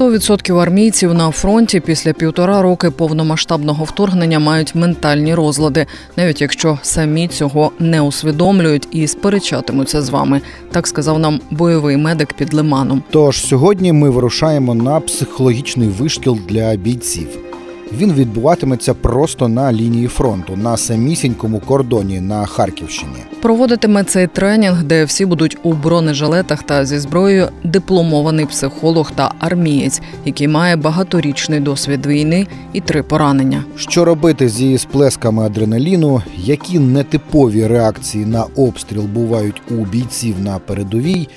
Сто відсотків армійців на фронті після півтора роки повномасштабного вторгнення мають ментальні розлади, навіть якщо самі цього не усвідомлюють і сперечатимуться з вами. Так сказав нам бойовий медик під лиманом. Тож сьогодні ми вирушаємо на психологічний вишкіл для бійців. Він відбуватиметься просто на лінії фронту, на самісінькому кордоні на Харківщині. Проводитиме цей тренінг, де всі будуть у бронежилетах та зі зброєю дипломований психолог та армієць, який має багаторічний досвід війни і три поранення. Що робити зі сплесками адреналіну, які нетипові реакції на обстріл бувають у бійців на передовій?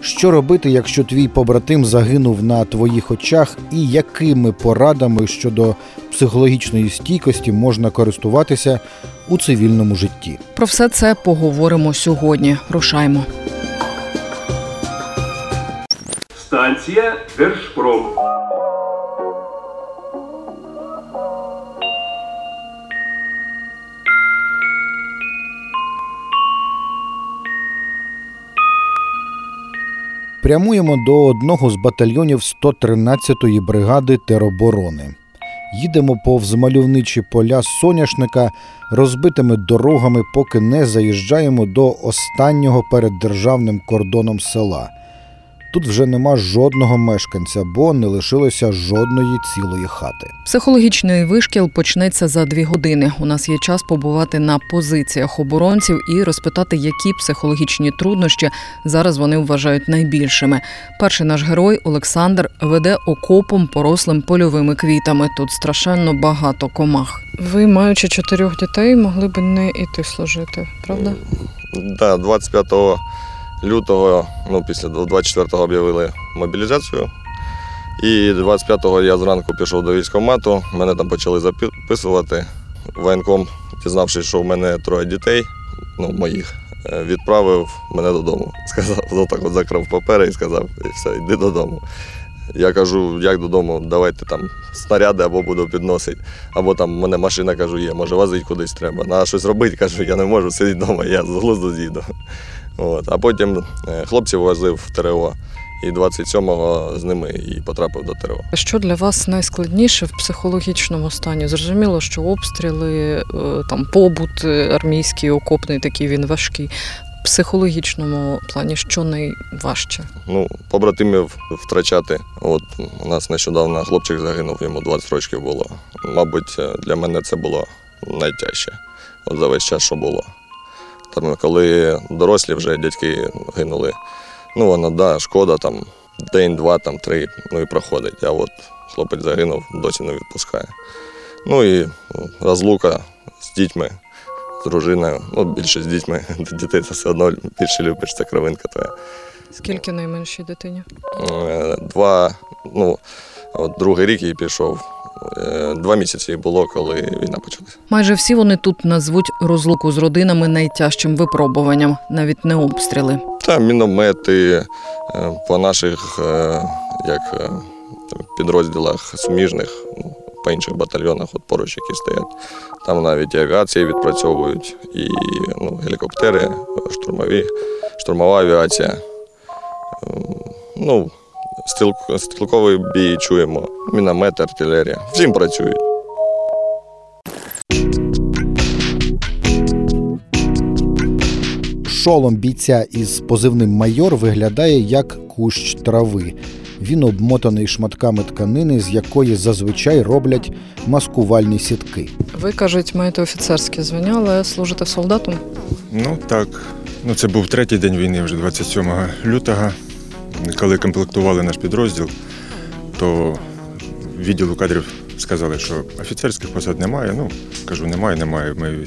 Що робити, якщо твій побратим загинув на твоїх очах, і якими порадами щодо психологічної стійкості можна користуватися у цивільному житті? Про все це поговоримо сьогодні. Рушаймо. Станція Держпром. Прямуємо до одного з батальйонів 113-ї бригади тероборони. Їдемо повз мальовничі поля соняшника розбитими дорогами, поки не заїжджаємо до останнього перед державним кордоном села. Тут вже нема жодного мешканця, бо не лишилося жодної цілої хати. Психологічний вишкіл почнеться за дві години. У нас є час побувати на позиціях оборонців і розпитати, які психологічні труднощі зараз вони вважають найбільшими. Перший наш герой Олександр веде окопом порослим польовими квітами. Тут страшенно багато комах. Ви, маючи чотирьох дітей, могли б не іти служити, правда? Да, 25 лютого, ну після 24-го об'явили мобілізацію. І 25-го я зранку пішов до військкомату, мене там почали записувати. Воєнком, дізнавшись, що в мене троє дітей, ну моїх, е, відправив мене додому. Сказав, отак от закрив папери і сказав, і все, йди додому. Я кажу, як додому, давайте там снаряди або буду підносити, або там мене машина кажу, є, може возить кудись треба. Треба щось робити, кажу, я не можу сидіти вдома, я з глузду з'їду. От. А потім е, хлопців возив в ТРО, і 27-го з ними і потрапив до ТРО. Що для вас найскладніше в психологічному стані? Зрозуміло, що обстріли, е, там побут е, армійський, окопний, такий він важкий. В психологічному плані що найважче? Ну, побратимів втрачати. От у нас нещодавно хлопчик загинув, йому 20 років було. Мабуть, для мене це було найтяжче. От за весь час, що було. Там, коли дорослі вже дядьки гинули, ну воно да, шкода, там день, два, там три, ну і проходить. А от хлопець загинув, досі не відпускає. Ну і ну, розлука з дітьми, з дружиною. Ну, більше з дітьми. Дітей це все одно більше любиш, це кровинка твоя. Скільки найменшій дитині? Е, Два, ну, от другий рік їй пішов. Е, Два місяці було, коли війна почалася. Майже всі вони тут назвуть розлуку з родинами найтяжчим випробуванням, навіть не обстріли. Та міномети е, по наших е, як підрозділах суміжних, ну, по інших батальйонах, от поруч, які стоять. Там навіть і авіації відпрацьовують, і ну, гелікоптери, штурмові, штурмова авіація. Ем, Ну, стрілк- стрілковий бій чуємо, міномет, артилерія. Всім працюють. Шолом бійця із позивним майор виглядає як кущ трави. Він обмотаний шматками тканини, з якої зазвичай роблять маскувальні сітки. Ви кажуть, маєте офіцерське звання, але служите солдатом. Ну так. Ну, це був третій день війни, вже 27 лютого. Коли комплектували наш підрозділ, то відділу кадрів сказали, що офіцерських посад немає. Ну, кажу, немає, немає. Ми,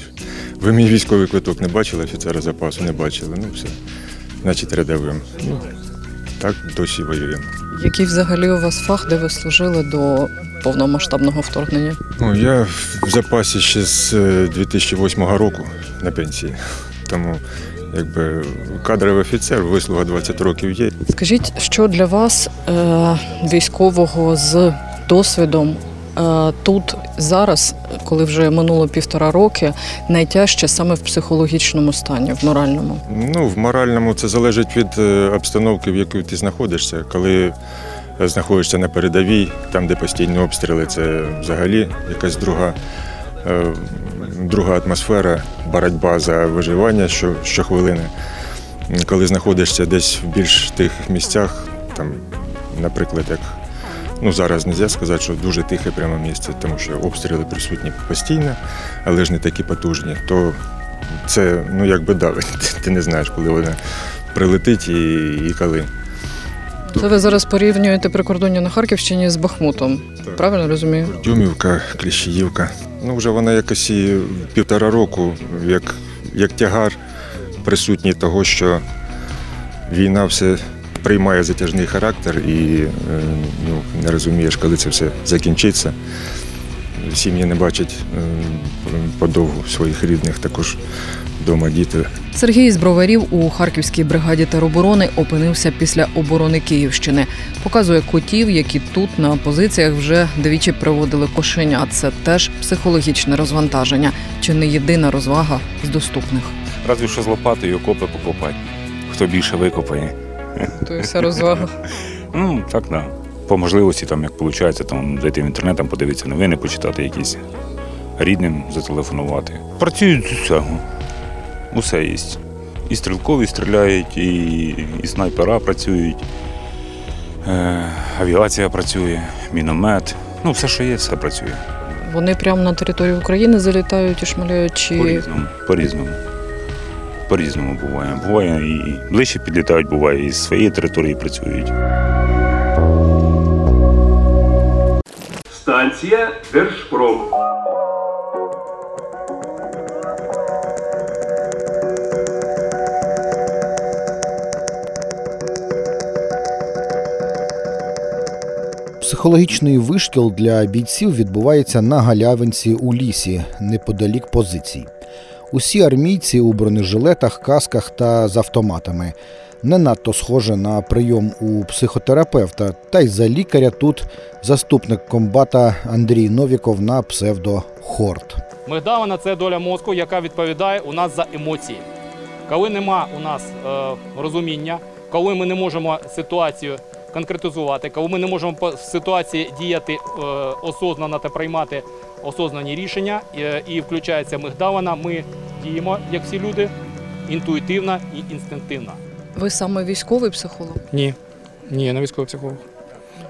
ви мій військовий квиток не бачили, офіцера запасу не бачили. Ну все. Значить, рядовим. Ну, так досі воюємо. Який взагалі у вас фах, де ви служили до повномасштабного вторгнення? Ну, я в запасі ще з е, 2008 року на пенсії. Тому якби кадровий офіцер, вислуга 20 років є. Скажіть, що для вас, е, військового з досвідом, е, тут зараз, коли вже минуло півтора роки, найтяжче саме в психологічному стані, в моральному? Ну, в моральному це залежить від е, обстановки, в якій ти знаходишся. Коли знаходишся на передовій, там, де постійні обстріли, це взагалі якась друга, друга атмосфера, боротьба за виживання що, щохвилини. Коли знаходишся десь в більш тихих місцях, там, наприклад, як ну, зараз не можна сказати, що дуже тихе прямо місце, тому що обстріли присутні постійно, але ж не такі потужні, то це ну якби давить. Ти не знаєш, коли вона прилетить і, і коли. Це ви зараз порівнюєте прикордоння на Харківщині з Бахмутом. Так. Правильно розумію? Дюмівка, Кліщіївка. Ну, вже вона якось і півтора року, як, як тягар присутній того, що війна все приймає затяжний характер і е, ну, не розумієш, коли це все закінчиться. Сім'ї не бачать е, подовгу своїх рідних, також вдома діти. Сергій з броварів у харківській бригаді тероборони опинився після оборони Київщини. Показує котів, які тут на позиціях вже двічі приводили кошеня. Це теж психологічне розвантаження, чи не єдина розвага з доступних. Разве що з лопатою окопи покопати. Хто більше викопає. То і вся розвага. Ну, так, да. По можливості, там, як виходить, там, зайти в інтернет, там, подивитися новини, почитати якісь рідним, зателефонувати. Працюють з усього. Усе є. І стрілкові стріляють, і, і снайпера працюють, е, авіація працює, міномет. Ну, все, що є, все працює. Вони прямо на територію України залітають і шмаляють, чи По-різному. По-різному. По-різному буває. Буває і ближче підлітають, буває і з своєї території працюють. Станція Держпром. Психологічний вишкіл для бійців відбувається на галявинці у лісі, неподалік позицій. Усі армійці у бронежилетах, касках та з автоматами. Не надто схоже на прийом у психотерапевта, та й за лікаря тут заступник комбата Андрій Новіков на псевдо Хорт. Мигдалина це доля мозку, яка відповідає у нас за емоції. Коли нема у нас е, розуміння, коли ми не можемо ситуацію конкретизувати, коли ми не можемо в ситуації діяти е, осознанно та приймати осознані рішення, е, і включається мигдалина, ми діємо, як всі люди, інтуїтивно і інстинктивно. ви саме військовий психолог? Ні, ні, я не військовий психолог.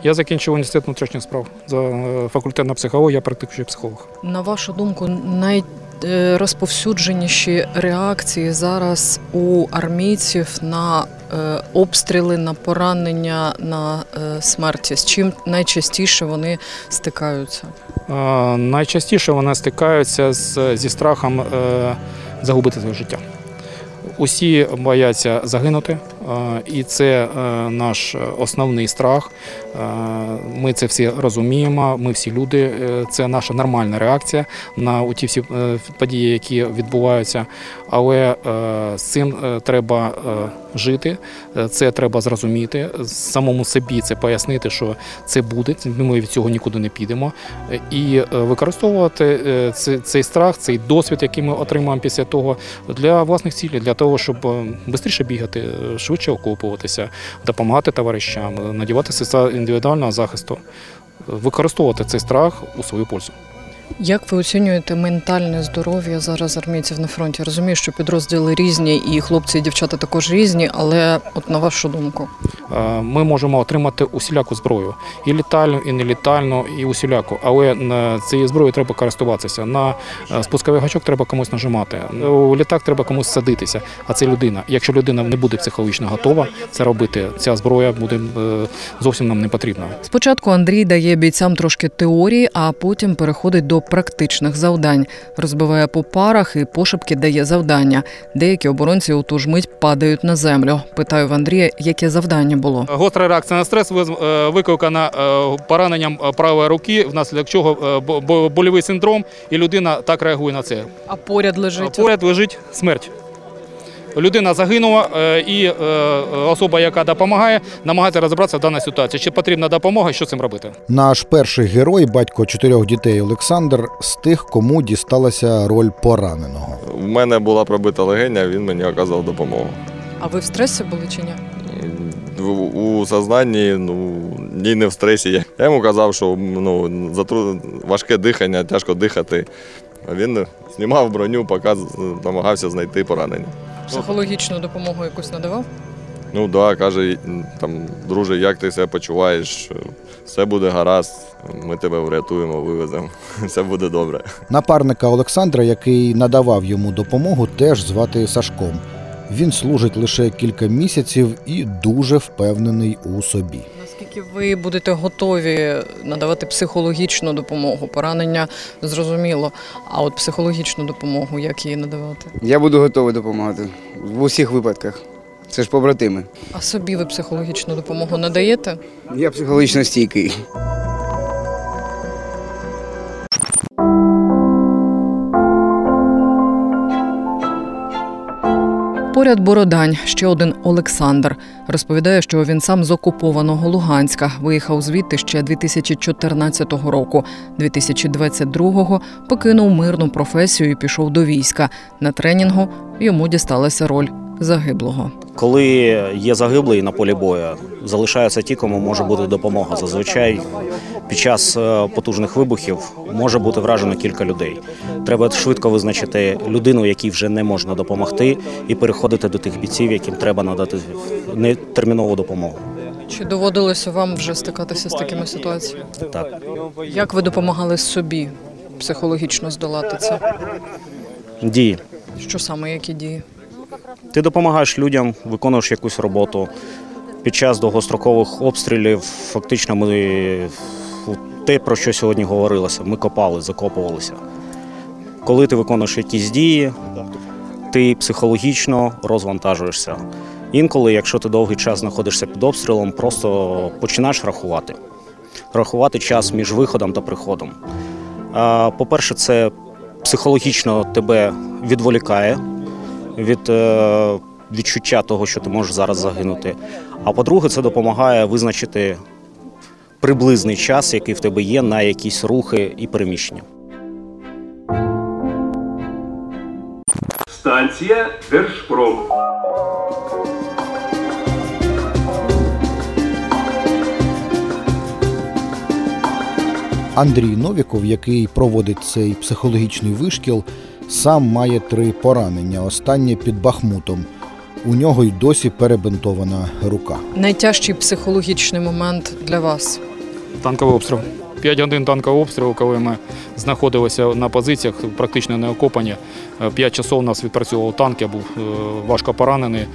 Я закінчив університет внутрішніх справ за е, факультет на психологію, я практикуючий психолог. На вашу думку, найрозповсюдженіші реакції зараз у армійців на е, обстріли, на поранення, на е, смерті? З чим найчастіше вони стикаються? Е, Найчастіше вони стикаються з, зі страхом е, загубити своє життя. Усі бояться загинути, е, і це е, наш основний страх. Е, Ми це всі розуміємо. Ми всі люди. е, Це наша нормальна реакція на ті всі події, які відбуваються. Але з цим треба жити, це треба зрозуміти. Самому собі це пояснити, що це буде. Ми від цього нікуди не підемо. І використовувати цей, страх, цей досвід, який ми отримаємо після того, для власних цілей, для того, щоб швидше бігати, е, швидше окупуватися, допомагати товаришам, надіватися надівати індивідуального захисту, використовувати цей страх у свою пользу. Як ви оцінюєте ментальне здоров'я зараз армійців на фронті? Розумію, що підрозділи різні, і хлопці і дівчата також різні, але от на вашу думку, Ми можемо отримати усіляку зброю і літальну, і нелітальну, і усіляку. Але цією зброєю треба користуватися. На е, спусковий гачок треба комусь нажимати. У літак треба комусь садитися. А це людина. Якщо людина не буде психологічно готова це робити, ця зброя буде е, зовсім нам не потрібна. спочатку Андрій дає бійцям трошки теорії, а потім переходить до практичних завдань, розбиває по парах і пошепки дає завдання. Деякі оборонці у ту ж мить падають на землю. Питаю в Андрія, яке завдання було. Гостра реакція на стрес е, викликана е, пораненням е, правої руки, внаслідок чого бо- бо- больовий синдром, і людина так реагує на це. А поряд лежить Поряд лежить смерть. Людина загинула, е, і е, особа, яка допомагає, намагається розібратися в даній ситуації. Чи потрібна допомога, і що цим робити? Наш перший герой, батько чотирьох дітей Олександр, з тих, кому дісталася роль пораненого. У мене була пробита легеня, він мені оказав допомогу. А ви в стресі були чи ні? У, сознанні, ну ні, не в стресі. Я, я йому казав, що ну, затру... важке дихання, тяжко дихати. А Він знімав броню, показ... намагався знайти поранення. Психологічну допомогу якусь надавав? Ну так, да, каже, там, друже, як ти себе почуваєш? Все буде гаразд, ми тебе врятуємо, вивеземо. Все буде добре. Напарника Олександра, який надавав йому допомогу, теж звати Сашком. Він служить лише кілька місяців і дуже впевнений у собі. Наскільки ви будете готові надавати психологічну допомогу? Поранення зрозуміло. А от психологічну допомогу, як її надавати? Я буду готовий допомагати в усіх випадках. Це ж побратими. А собі ви психологічну допомогу надаєте? Я психологічно стійкий. Поряд Бородань, ще один Олександр. Розповідає, що він сам з окупованого Луганська виїхав звідти ще 2014 року. 2022-го покинув мирну професію і пішов до війська. На тренінгу йому дісталася роль загиблого. Коли є загиблий на полі бою, залишаються ті, кому може бути допомога. Зазвичай під час е, потужних вибухів може бути вражено кілька людей. Треба швидко визначити людину, якій вже не можна допомогти, і переходити до тих бійців, яким треба надати нетермінову допомогу. Чи доводилося вам вже стикатися з такими ситуаціями? Так. Як ви допомагали собі психологічно здолати це? Дії. Що саме, які дії? Ти допомагаєш людям, виконуєш якусь роботу. Під час довгострокових обстрілів фактично ми те, про що сьогодні говорилося, ми копали, закопувалися. Коли ти виконуєш якісь дії, ти психологічно розвантажуєшся. Інколи, якщо ти довгий час знаходишся під обстрілом, просто починаєш рахувати. Рахувати час між виходом та приходом. По-перше, це психологічно тебе відволікає від е, відчуття того, що ти можеш зараз загинути. А по-друге, це допомагає визначити приблизний час, який в тебе є на якісь рухи і переміщення. Станція Держпром. Андрій Новіков, який проводить цей психологічний вишкіл, сам має три поранення. Останнє під Бахмутом. У нього й досі перебинтована рука. Найтяжчий психологічний момент для вас. Танковий обстріл. 5 годин танкового обстрілу, коли ми знаходилися на позиціях, практично не окопані. 5 часов у нас відпрацьовував танк, я був е, важко поранений. Е,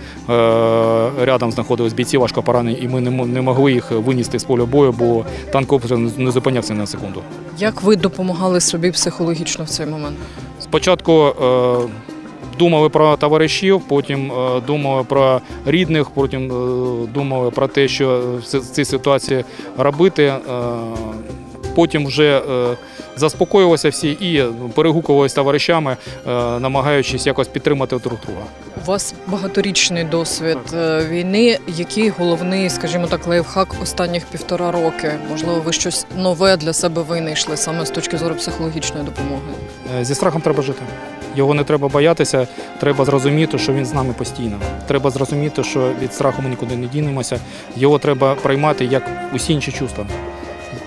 Рядом знаходились бійці важко поранені, і ми не могли їх винести з поля бою, бо танковий обстріл не зупинявся на секунду. Як ви допомагали собі психологічно в цей момент? Спочатку е, думали про товаришів, потім е, думали про рідних, потім е, думали про те, що в ці- цій ситуації робити. Е, потім вже е, заспокоювалися всі і перегукувалися товаришами, е, намагаючись якось підтримати друг друга. У вас багаторічний досвід е, війни. Який головний, скажімо так, лайфхак останніх півтора роки? Можливо, ви щось нове для себе винайшли саме з точки зору психологічної допомоги? Е, Зі страхом треба жити. Його не треба боятися, треба зрозуміти, що він з нами постійно. Треба зрозуміти, що від страху ми нікуди не дінемося. Його треба приймати як усі інші чувства.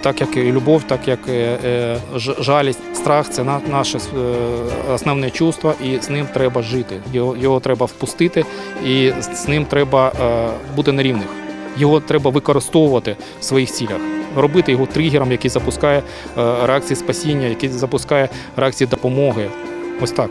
Так як і любов, так як е, е, жалість. Страх це на- наше е, основне чувство, і з ним треба жити. Його, його треба впустити, і з ним треба бути на рівних. Його треба використовувати в своїх цілях, робити його тригером, який запускає реакції спасіння, який запускає реакції допомоги. Ось так.